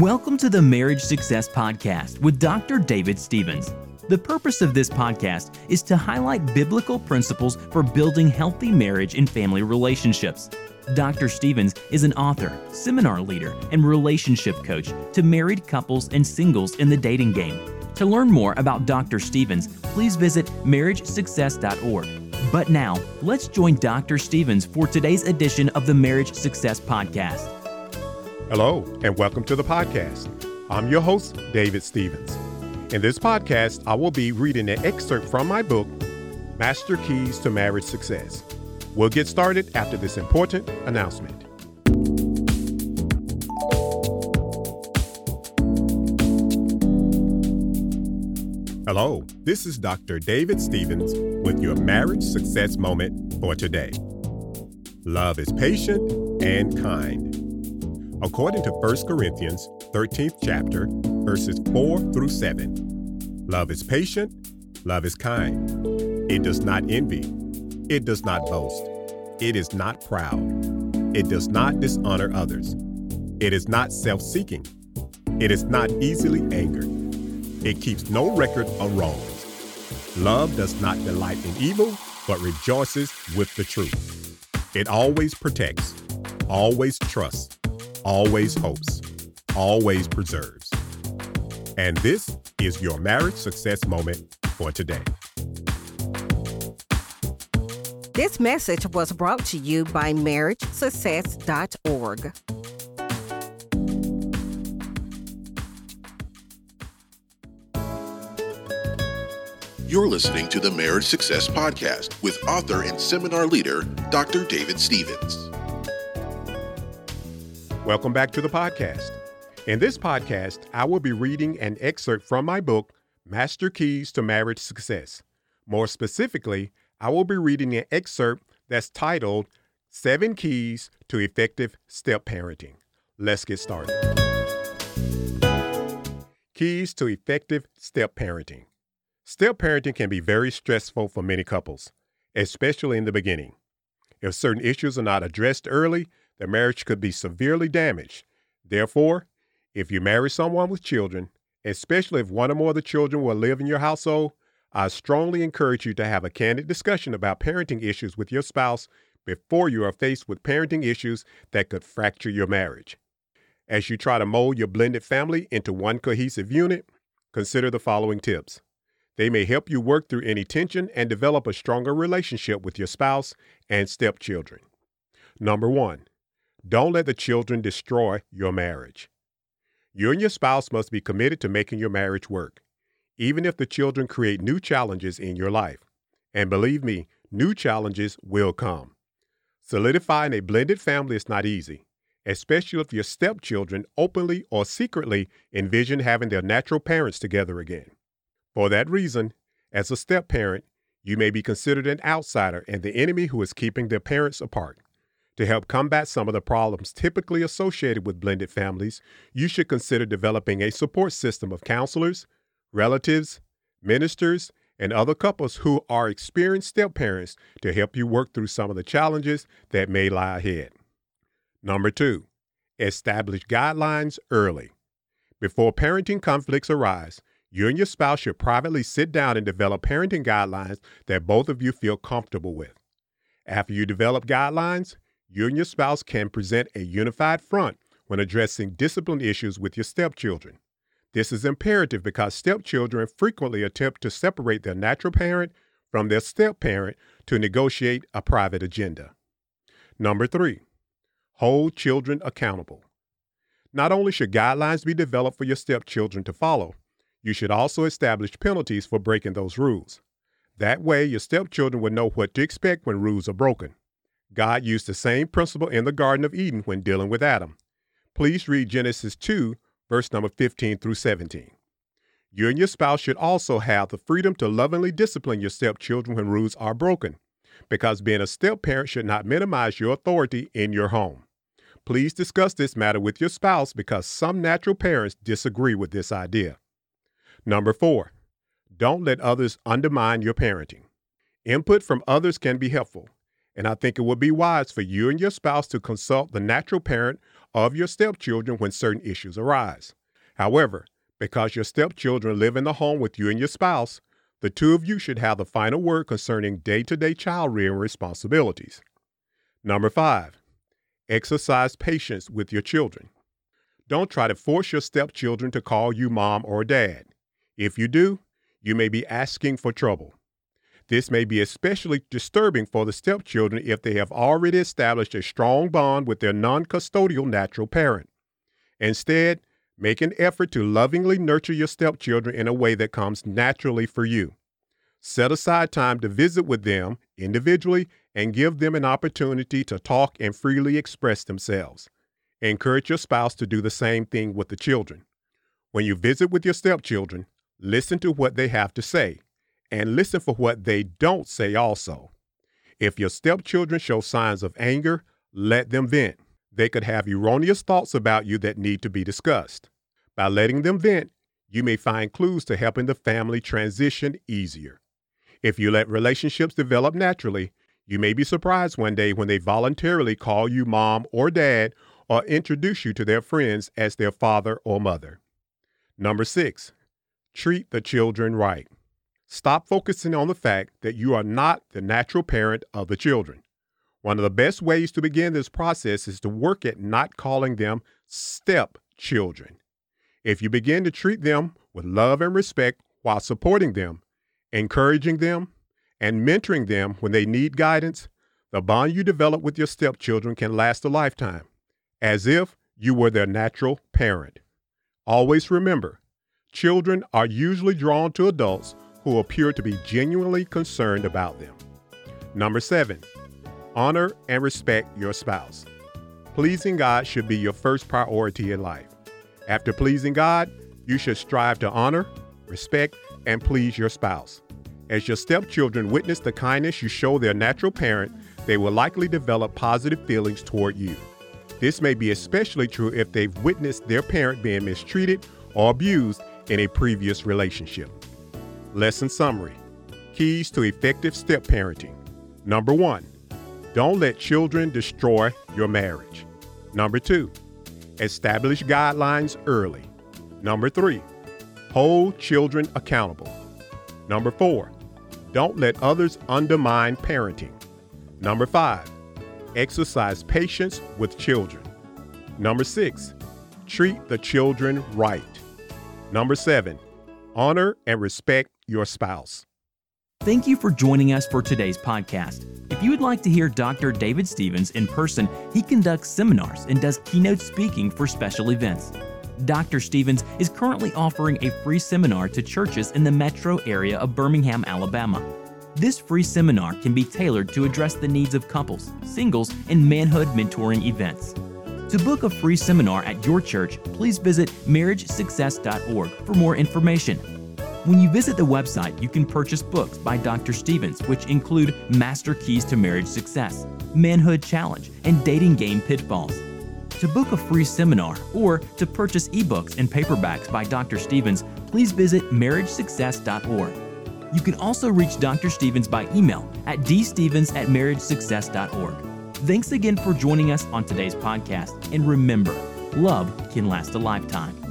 Welcome to the Marriage Success Podcast with Dr. David Stevens. The purpose of this podcast is to highlight biblical principles for building healthy marriage and family relationships. Dr. Stevens is an author, seminar leader, and relationship coach to married couples and singles in the dating game. To learn more about Dr. Stevens, please visit marriagesuccess.org. But now, let's join Dr. Stevens for today's edition of the Marriage Success Podcast. Hello, and welcome to the podcast. I'm your host, David Stevens. In this podcast, I will be reading an excerpt from my book, Master Keys to Marriage Success. We'll get started after this important announcement. Hello, this is Dr. David Stevens with your marriage success moment for today. Love is patient and kind. According to 1 Corinthians 13th chapter, verses 4 through 7, love is patient, love is kind. It does not envy, it does not boast, it is not proud, it does not dishonor others, it is not self seeking, it is not easily angered, it keeps no record of wrongs. Love does not delight in evil, but rejoices with the truth. It always protects, always trusts always hopes, always preserves. And this is your marriage success moment for today. This message was brought to you by MarriageSuccess.org. You're listening to the Marriage Success Podcast with author and seminar leader, Dr. David Stevens. Welcome back to the podcast. In this podcast, I will be reading an excerpt from my book, Master Keys to Marriage Success. More specifically, I will be reading an excerpt that's titled Seven Keys to Effective Step Parenting. Let's get started. Keys to Effective Step Parenting. Step parenting can be very stressful for many couples, especially in the beginning. If certain issues are not addressed early, the marriage could be severely damaged. Therefore, if you marry someone with children, especially if one or more of the children will live in your household, I strongly encourage you to have a candid discussion about parenting issues with your spouse before you are faced with parenting issues that could fracture your marriage. As you try to mold your blended family into one cohesive unit, consider the following tips. They may help you work through any tension and develop a stronger relationship with your spouse and stepchildren. Number one, don't let the children destroy your marriage. You and your spouse must be committed to making your marriage work, even if the children create new challenges in your life. And believe me, new challenges will come. Solidifying a blended family is not easy, especially if your stepchildren openly or secretly envision having their natural parents together again. For that reason, as a step parent, you may be considered an outsider and the enemy who is keeping their parents apart. To help combat some of the problems typically associated with blended families, you should consider developing a support system of counselors, relatives, ministers, and other couples who are experienced step parents to help you work through some of the challenges that may lie ahead. Number two, establish guidelines early. Before parenting conflicts arise, you and your spouse should privately sit down and develop parenting guidelines that both of you feel comfortable with. After you develop guidelines, you and your spouse can present a unified front when addressing discipline issues with your stepchildren. This is imperative because stepchildren frequently attempt to separate their natural parent from their stepparent to negotiate a private agenda. Number three, hold children accountable. Not only should guidelines be developed for your stepchildren to follow, you should also establish penalties for breaking those rules. That way, your stepchildren will know what to expect when rules are broken. God used the same principle in the Garden of Eden when dealing with Adam. Please read Genesis 2, verse number 15 through 17. You and your spouse should also have the freedom to lovingly discipline your stepchildren when rules are broken, because being a step parent should not minimize your authority in your home. Please discuss this matter with your spouse because some natural parents disagree with this idea. Number four, don't let others undermine your parenting. Input from others can be helpful, and I think it would be wise for you and your spouse to consult the natural parent of your stepchildren when certain issues arise. However, because your stepchildren live in the home with you and your spouse, the two of you should have the final word concerning day to day child rearing responsibilities. Number five, exercise patience with your children. Don't try to force your stepchildren to call you mom or dad. If you do, you may be asking for trouble. This may be especially disturbing for the stepchildren if they have already established a strong bond with their non custodial natural parent. Instead, make an effort to lovingly nurture your stepchildren in a way that comes naturally for you. Set aside time to visit with them individually and give them an opportunity to talk and freely express themselves. Encourage your spouse to do the same thing with the children. When you visit with your stepchildren, listen to what they have to say and listen for what they don't say also. If your stepchildren show signs of anger, let them vent. They could have erroneous thoughts about you that need to be discussed. By letting them vent, you may find clues to helping the family transition easier. If you let relationships develop naturally, you may be surprised one day when they voluntarily call you mom or dad or introduce you to their friends as their father or mother. Number six, treat the children right. Stop focusing on the fact that you are not the natural parent of the children. One of the best ways to begin this process is to work at not calling them step children. If you begin to treat them with love and respect while supporting them, encouraging them, and mentoring them when they need guidance, the bond you develop with your stepchildren can last a lifetime, as if you were their natural parent. Always remember, children are usually drawn to adults who appear to be genuinely concerned about them. Number seven, honor and respect your spouse. Pleasing God should be your first priority in life. After pleasing God, you should strive to honor, respect, and please your spouse. As your stepchildren witness the kindness you show their natural parent, they will likely develop positive feelings toward you. This may be especially true if they've witnessed their parent being mistreated or abused in a previous relationship. Lesson summary Keys to effective step parenting. Number one, don't let children destroy your marriage. Number two, establish guidelines early. Number three, hold children accountable. Number four, don't let others undermine parenting. Number five, exercise patience with children. Number six, treat the children right. Number seven, honor and respect your spouse. Thank you for joining us for today's podcast. If you would like to hear Dr. David Stevens in person, he conducts seminars and does keynote speaking for special events. Dr. Stevens is currently offering a free seminar to churches in the metro area of Birmingham, Alabama. This free seminar can be tailored to address the needs of couples, singles, and manhood mentoring events. To book a free seminar at your church, please visit marriagesuccess.org for more information. When you visit the website, you can purchase books by Dr. Stevens, which include Master Keys to Marriage Success, Manhood Challenge, and Dating Game Pitfalls. To book a free seminar or to purchase ebooks and paperbacks by Dr. Stevens, please visit marriagesuccess.org. You can also reach Dr. Stevens by email at dstevens at marriagesuccess.org. Thanks again for joining us on today's podcast, and remember, love can last a lifetime.